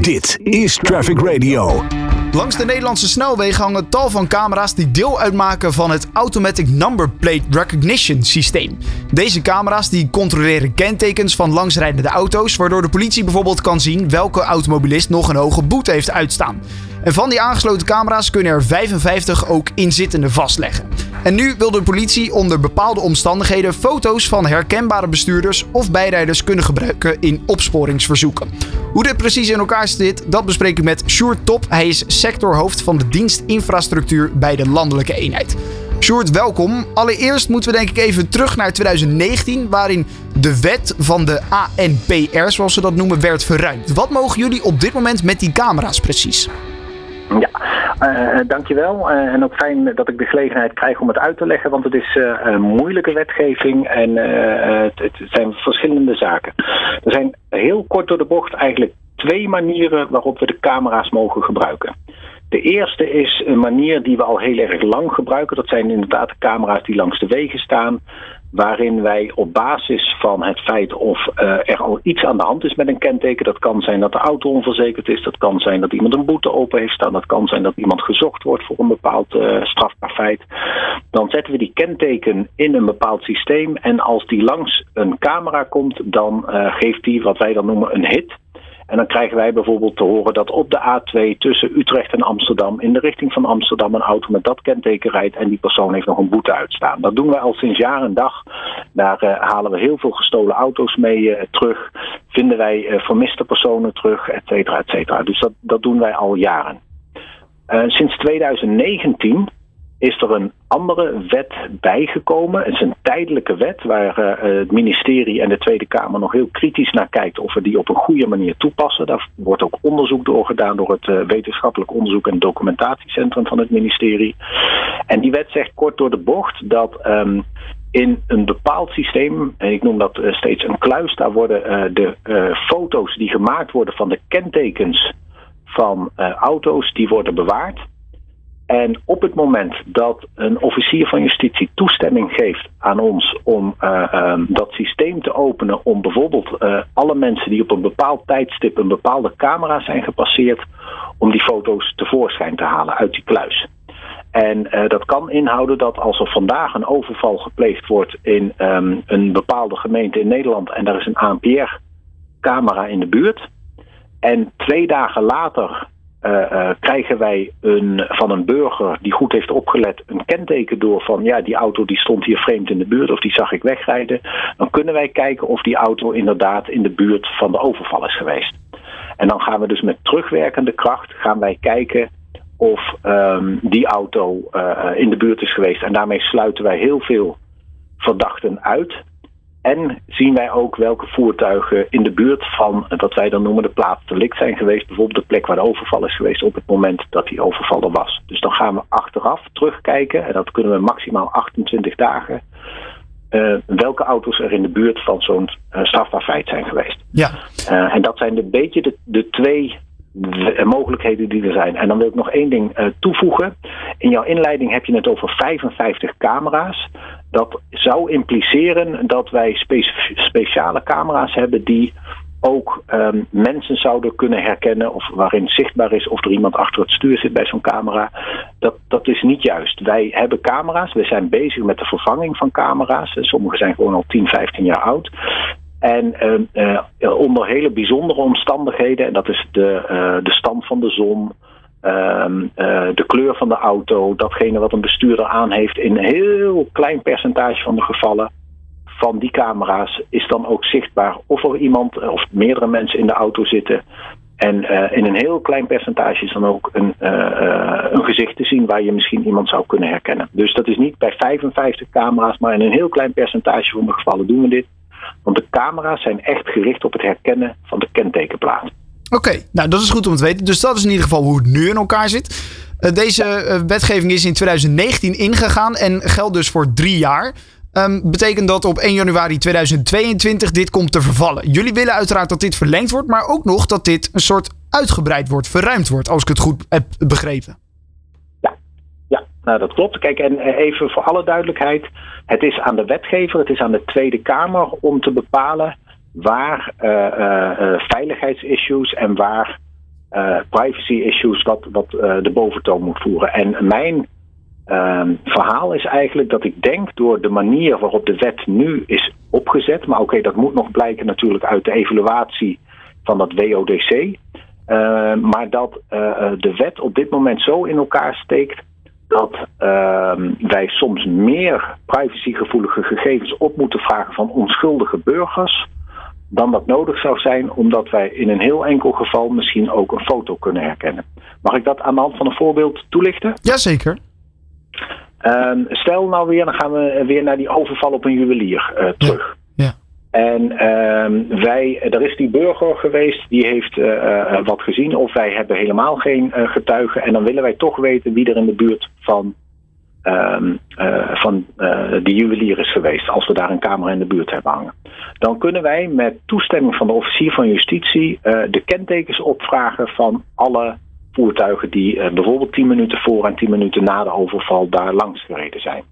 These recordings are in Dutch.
Dit is Traffic Radio. Langs de Nederlandse snelwegen hangen tal van camera's die deel uitmaken van het Automatic Number Plate Recognition systeem. Deze camera's die controleren kentekens van langsrijdende auto's, waardoor de politie bijvoorbeeld kan zien welke automobilist nog een hoge boete heeft uitstaan. En van die aangesloten camera's kunnen er 55 ook inzittenden vastleggen. En nu wil de politie onder bepaalde omstandigheden foto's van herkenbare bestuurders of bijrijders kunnen gebruiken in opsporingsverzoeken. Hoe dit precies in elkaar zit, dat bespreek ik met Sjoerd Top. Hij is sectorhoofd van de dienst infrastructuur bij de landelijke eenheid. Sjoerd, welkom. Allereerst moeten we denk ik even terug naar 2019, waarin de wet van de ANPR, zoals ze dat noemen, werd verruimd. Wat mogen jullie op dit moment met die camera's precies? Ja, uh, dankjewel. Uh, en ook fijn dat ik de gelegenheid krijg om het uit te leggen, want het is een moeilijke wetgeving en het, het, zijn verschillende zaken. Er zijn heel kort door de bocht eigenlijk twee manieren waarop we de camera's mogen gebruiken. De eerste is een manier die we al heel erg lang gebruiken. Dat zijn inderdaad de camera's die langs de wegen staan waarin wij op basis van het feit of uh, er al iets aan de hand is met een kenteken, dat kan zijn dat de auto onverzekerd is, dat kan zijn dat iemand een boete open heeft staan, dat kan zijn dat iemand gezocht wordt voor een bepaald uh, strafbaar feit, dan zetten we die kenteken in een bepaald systeem en als die langs een camera komt, dan uh, geeft die wat wij dan noemen een hit. En dan krijgen wij bijvoorbeeld te horen dat op de A2 tussen Utrecht en Amsterdam in de richting van Amsterdam een auto met dat kenteken rijdt en die persoon heeft nog een boete uitstaan. Dat doen wij al sinds jaar en dag. Daar uh, halen we heel veel gestolen auto's mee uh, terug. Vinden wij uh, vermiste personen terug, et cetera, et cetera. Dus dat, dat doen wij al jaren. sinds 2019 is er een andere wet bijgekomen. Het is een tijdelijke wet waar uh, het ministerie en de Tweede Kamer nog heel kritisch naar kijkt of we die op een goede manier toepassen. Daar wordt ook onderzoek door gedaan door het uh, wetenschappelijk onderzoek en documentatiecentrum van het ministerie. En die wet zegt kort door de bocht dat um, in een bepaald systeem, en ik noem dat uh, steeds een kluis, daar worden de foto's die gemaakt worden van de kentekens van auto's, die worden bewaard. En op het moment dat een officier van justitie toestemming geeft aan ons om uh, um, dat systeem te openen, om bijvoorbeeld uh, alle mensen die op een bepaald tijdstip een bepaalde camera zijn gepasseerd, om die foto's tevoorschijn te halen uit die kluis. En uh, dat kan inhouden dat als er vandaag een overval gepleegd wordt in um, een bepaalde gemeente in Nederland en daar is een ANPR-camera in de buurt. En twee dagen later uh, uh, krijgen wij een, van een burger die goed heeft opgelet een kenteken door van ja, die auto die stond hier vreemd in de buurt of die zag ik wegrijden. Dan kunnen wij kijken of die auto inderdaad in de buurt van de overval is geweest. En dan gaan we dus met terugwerkende kracht gaan wij kijken of um, die auto uh, in de buurt is geweest. En daarmee sluiten wij heel veel verdachten uit. En zien wij ook welke voertuigen in de buurt van wat wij dan noemen de plaats delict zijn geweest. Bijvoorbeeld de plek waar de overval is geweest op het moment dat die overval er was. Dus dan gaan we achteraf terugkijken. En dat kunnen we maximaal 28 dagen. Uh, welke auto's er in de buurt van zo'n uh, strafbaar feit zijn geweest. Ja. Uh, en dat zijn een beetje de, de twee mogelijkheden die er zijn. En dan wil ik nog één ding uh, toevoegen. In jouw inleiding heb je het over 55 camera's. Dat zou impliceren dat wij spe speciale camera's hebben die ook um, mensen zouden kunnen herkennen of waarin zichtbaar is of er iemand achter het stuur zit bij zo'n camera. Dat, dat is niet juist. Wij hebben camera's, we zijn bezig met de vervanging van camera's. Sommige zijn gewoon al 10, 15 jaar oud. En uh, uh, onder hele bijzondere omstandigheden, en dat is de, uh, de stand van de zon, de kleur van de auto, datgene wat een bestuurder aan heeft, in een heel klein percentage van de gevallen van die camera's is dan ook zichtbaar of er iemand of meerdere mensen in de auto zitten. En in een heel klein percentage is dan ook een, een gezicht te zien waar je misschien iemand zou kunnen herkennen. Dus dat is niet bij 55 camera's, maar in een heel klein percentage van de gevallen doen we dit. Want de camera's zijn echt gericht op het herkennen van de kentekenplaat. Oké, nou dat is goed om te weten. Dus dat is in ieder geval hoe het nu in elkaar zit. Uh, deze uh, wetgeving is in 2019 ingegaan en geldt dus voor drie jaar. Um, betekent dat op 1 januari 2022 dit komt te vervallen. Jullie willen uiteraard dat dit verlengd wordt, maar ook nog dat dit een soort uitgebreid wordt, verruimd wordt, als ik het goed heb begrepen. Nou, dat klopt. Kijk, en even voor alle duidelijkheid. Het is aan de wetgever, het is aan de Tweede Kamer om te bepalen waar uh, uh, veiligheidsissues en waar privacy issues wat, wat de boventoon moet voeren. En mijn ehm, verhaal is eigenlijk dat ik denk door de manier waarop de wet nu is opgezet, maar oké, dat moet nog blijken natuurlijk uit de evaluatie van dat WODC. maar dat de wet op dit moment zo in elkaar steekt dat ehm, wij soms meer privacygevoelige gegevens op moeten vragen van onschuldige burgers dan dat nodig zou zijn, omdat wij in een heel enkel geval misschien ook een foto kunnen herkennen. Mag ik dat aan de hand van een voorbeeld toelichten? Jazeker. Um, stel nou weer, dan gaan we weer naar die overval op een juwelier uh, terug. En uh, wij, er is die burger geweest, die heeft uh, wat gezien, of wij hebben helemaal geen getuigen. En dan willen wij toch weten wie er in de buurt van, ehm, van die juwelier is geweest, als we daar een camera in de buurt hebben hangen. Dan kunnen wij met toestemming van de officier van justitie de kentekens opvragen van alle voertuigen die bijvoorbeeld 10 minuten voor en 10 minuten na de overval daar langs gereden zijn.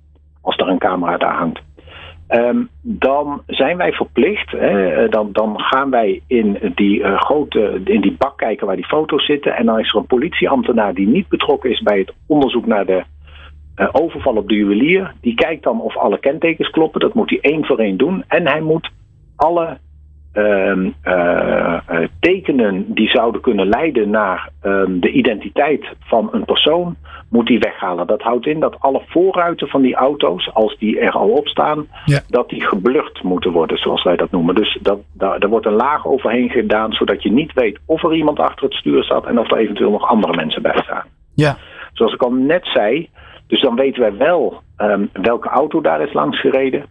Als er een camera daar hangt. Um, dan zijn wij verplicht, hè, eh, dan, dan gaan wij in die, uh, grote, in die bak kijken waar die foto's zitten. En dan is er een politieambtenaar die niet betrokken is bij het onderzoek naar de uh, overval op de juwelier. Die kijkt dan of alle kentekens kloppen. Dat moet hij één voor één doen. En hij moet alle uh, uh, tekenen die zouden kunnen leiden naar um, de identiteit van een persoon, moet hij weghalen. Dat houdt in dat alle voorruiten van die auto's, als die er al op staan, ja. dat die geblurred moeten worden, zoals wij dat noemen. Dus dat, daar, er wordt een laag overheen gedaan, zodat je niet weet of er iemand achter het stuur zat en of er eventueel nog andere mensen bij staan. Ja. Zoals ik al net zei, dus dan weten wij wel um, welke auto daar is langs gereden,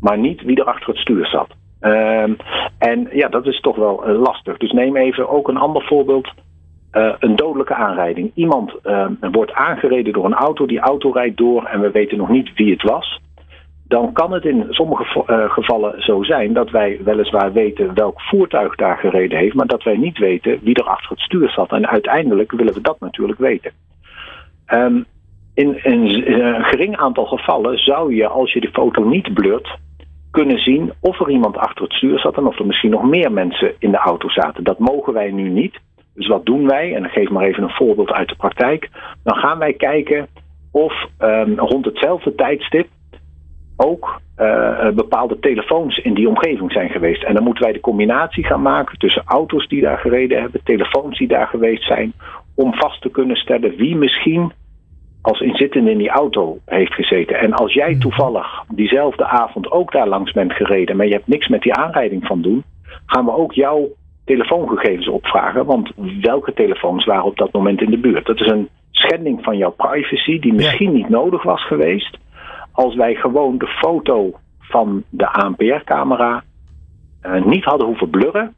maar niet wie er achter het stuur zat. Um, en ja, dat is toch wel uh, lastig. Dus neem even ook een ander voorbeeld. Uh, een dodelijke aanrijding. Iemand uh, wordt aangereden door een auto, die auto rijdt door en we weten nog niet wie het was. Dan kan het in sommige gevallen zo zijn dat wij weliswaar weten welk voertuig daar gereden heeft, maar dat wij niet weten wie er achter het stuur zat. En uiteindelijk willen we dat natuurlijk weten. Um, in een gering aantal gevallen zou je, als je de foto niet blurt, kunnen zien of er iemand achter het stuur zat en of er misschien nog meer mensen in de auto zaten. Dat mogen wij nu niet. Dus wat doen wij? En ik geef maar even een voorbeeld uit de praktijk. Dan gaan wij kijken of um, rond hetzelfde tijdstip ook uh, bepaalde telefoons in die omgeving zijn geweest. En dan moeten wij de combinatie gaan maken tussen auto's die daar gereden hebben, telefoons die daar geweest zijn, om vast te kunnen stellen wie misschien als inzittende in die auto heeft gezeten. En als jij toevallig diezelfde avond ook daar langs bent gereden, maar je hebt niks met die aanrijding van doen, gaan we ook jouw telefoongegevens opvragen. Want welke telefoons waren op dat moment in de buurt? Dat is een schending van jouw privacy die misschien niet nodig was geweest als wij gewoon de foto van de ANPR-camera uh, niet hadden hoeven blurren,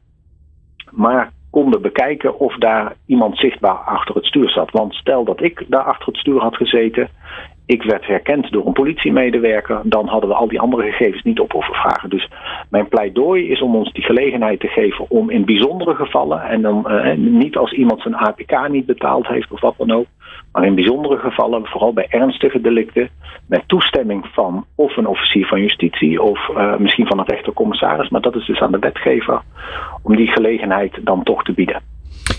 maar konden bekijken of daar iemand zichtbaar achter het stuur zat. Want stel dat ik daar achter het stuur had gezeten, ik werd herkend door een politiemedewerker, dan hadden we al die andere gegevens niet op hoeven vragen. Dus mijn pleidooi is om ons die gelegenheid te geven om in bijzondere gevallen, en dan uh, niet als iemand zijn APK niet betaald heeft of wat dan ook, maar in bijzondere gevallen, vooral bij ernstige delicten, met toestemming van of een officier van justitie of uh, misschien van een rechtercommissaris, maar dat is dus aan de wetgever om die gelegenheid dan toch te bieden.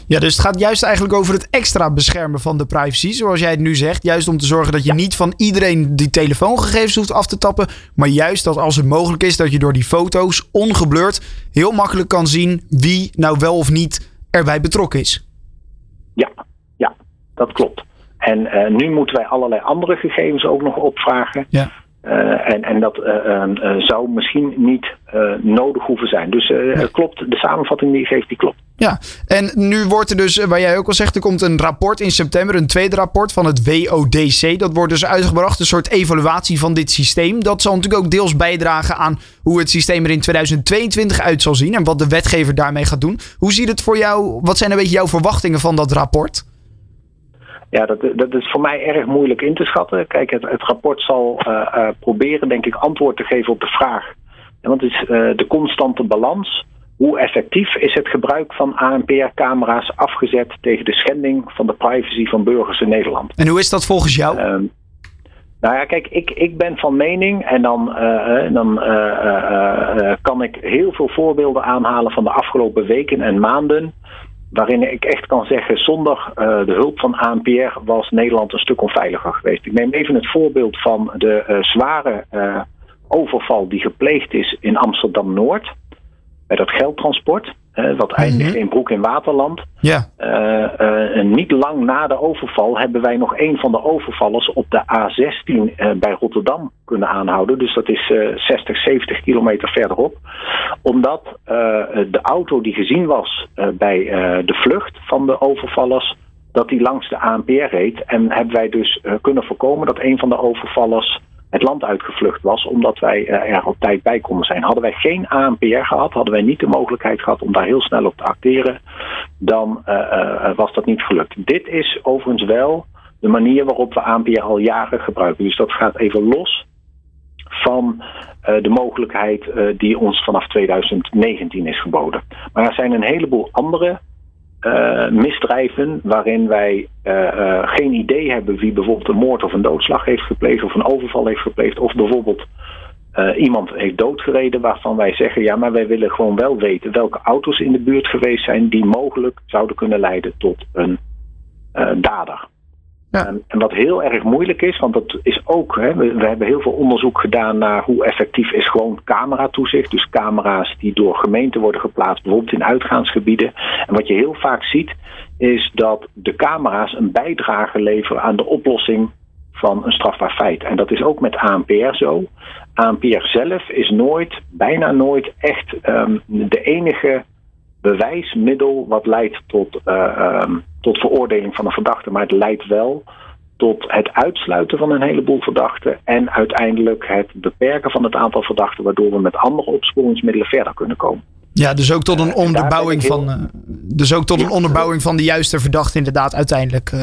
Ja, dus het gaat juist eigenlijk over het extra beschermen van de privacy, zoals jij het nu zegt. Juist om te zorgen dat je ja. niet van iedereen die telefoongegevens hoeft af te tappen, maar juist dat als het mogelijk is dat je door die foto's ongeblurred heel makkelijk kan zien wie nou wel of niet erbij betrokken is. Ja, ja, dat klopt. En uh, nu moeten wij allerlei andere gegevens ook nog opvragen. Ja. Uh, en, en dat uh, zou misschien niet nodig hoeven zijn. Dus nee. klopt, de samenvatting die je geeft, die klopt. Ja, en nu wordt er dus, waar jij ook al zegt, er komt een rapport in september, een tweede rapport van het WODC. Dat wordt dus uitgebracht, een soort evaluatie van dit systeem. Dat zal natuurlijk ook deels bijdragen aan hoe het systeem er in 2022 uit zal zien en wat de wetgever daarmee gaat doen. Hoe ziet het voor jou, wat zijn een beetje jouw verwachtingen van dat rapport? Ja, dat, dat is voor mij erg moeilijk in te schatten. Kijk, het, het rapport zal uh, uh, proberen, denk ik, antwoord te geven op de vraag. Want het is uh, de constante balans. Hoe effectief is het gebruik van ANPR-camera's afgezet tegen de schending van de privacy van burgers in Nederland? En hoe is dat volgens jou? Ehm, nou ja, kijk, ik, ik ben van mening en dan, dan kan ik heel veel voorbeelden aanhalen van de afgelopen weken en maanden waarin ik echt kan zeggen, zonder de hulp van ANPR was Nederland een stuk onveiliger geweest. Ik neem even het voorbeeld van de zware overval die gepleegd is in Amsterdam Noord. Bij dat geldtransport. Wat eindigt mhm. in Broek in Waterland. Ja. Uh, niet lang na de overval hebben wij nog een van de overvallers op de A16 bij Rotterdam kunnen aanhouden. Dus dat is 60, 70 kilometer verderop. Omdat de auto die gezien was bij de vlucht van de overvallers, dat die langs de ANPR reed. En hebben wij dus kunnen voorkomen dat een van de overvallers het land uitgevlucht was, omdat wij eh, er op tijd bij konden zijn. Hadden wij geen ANPR gehad, hadden wij niet de mogelijkheid gehad om daar heel snel op te acteren, dan eh, eh, was dat niet gelukt. Dit is overigens wel de manier waarop we ANPR al jaren gebruiken. Dus dat gaat even los van de mogelijkheid die ons vanaf 2019 is geboden. Maar er zijn een heleboel andere uh, misdrijven waarin wij uh, uh, geen idee hebben wie bijvoorbeeld een moord of een doodslag heeft gepleegd of een overval heeft gepleegd of bijvoorbeeld iemand heeft doodgereden waarvan wij zeggen ja maar wij willen gewoon wel weten welke auto's in de buurt geweest zijn die mogelijk zouden kunnen leiden tot een dader. En, en, wat heel erg moeilijk is, want dat is ook, hè, we, hebben heel veel onderzoek gedaan naar hoe effectief is gewoon cameratoezicht. Dus camera's die door gemeenten worden geplaatst, bijvoorbeeld in uitgaansgebieden. En wat je heel vaak ziet, is dat de camera's een bijdrage leveren aan de oplossing van een strafbaar feit. En dat is ook met ANPR zo. ANPR zelf is nooit, bijna nooit echt um, de enige bewijsmiddel wat leidt tot, uh, um, tot veroordeling van een verdachte. Maar het leidt wel tot het uitsluiten van een heleboel verdachten en uiteindelijk het beperken van het aantal verdachten, waardoor we met andere opsporingsmiddelen verder kunnen komen. Ja, dus ook tot een uh, onderbouwing van. Uh, dus ook tot een onderbouwing van de juiste verdachte, inderdaad, uiteindelijk. Uh,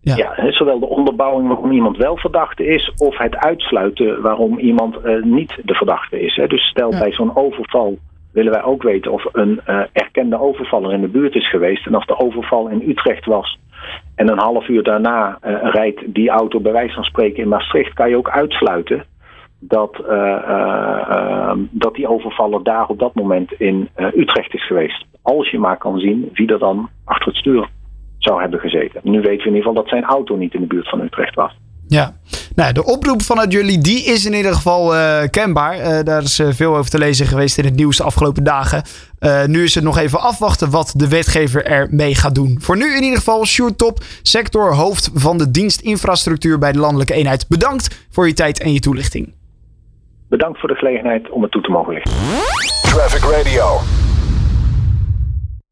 ja, ja. zowel de onderbouwing waarom iemand wel verdachte is, of het uitsluiten waarom iemand niet de verdachte is. Hè. Dus stel ja. bij zo'n overval willen wij ook weten of een uh, erkende overvaller in de buurt is geweest. En of de overval in Utrecht was. En een half uur daarna uh, rijdt die auto bij wijze van spreken in Maastricht. Kan je ook uitsluiten dat, uh, dat die overvaller daar op dat moment in Utrecht is geweest. Als je maar kan zien wie er dan achter het stuur zou hebben gezeten. Nu weten we in ieder geval dat zijn auto niet in de buurt van Utrecht was. Ja, nou, de oproep vanuit jullie die is in ieder geval uh, kenbaar. Uh, daar is uh, veel over te lezen geweest in het nieuws de afgelopen dagen. nu is het nog even afwachten wat de wetgever ermee gaat doen. Voor nu in ieder geval Sjoerd Top, sectorhoofd van de dienstinfrastructuur bij de Landelijke Eenheid. Bedankt voor je tijd en je toelichting. Bedankt voor de gelegenheid om het toe te mogen lichten. Traffic Radio.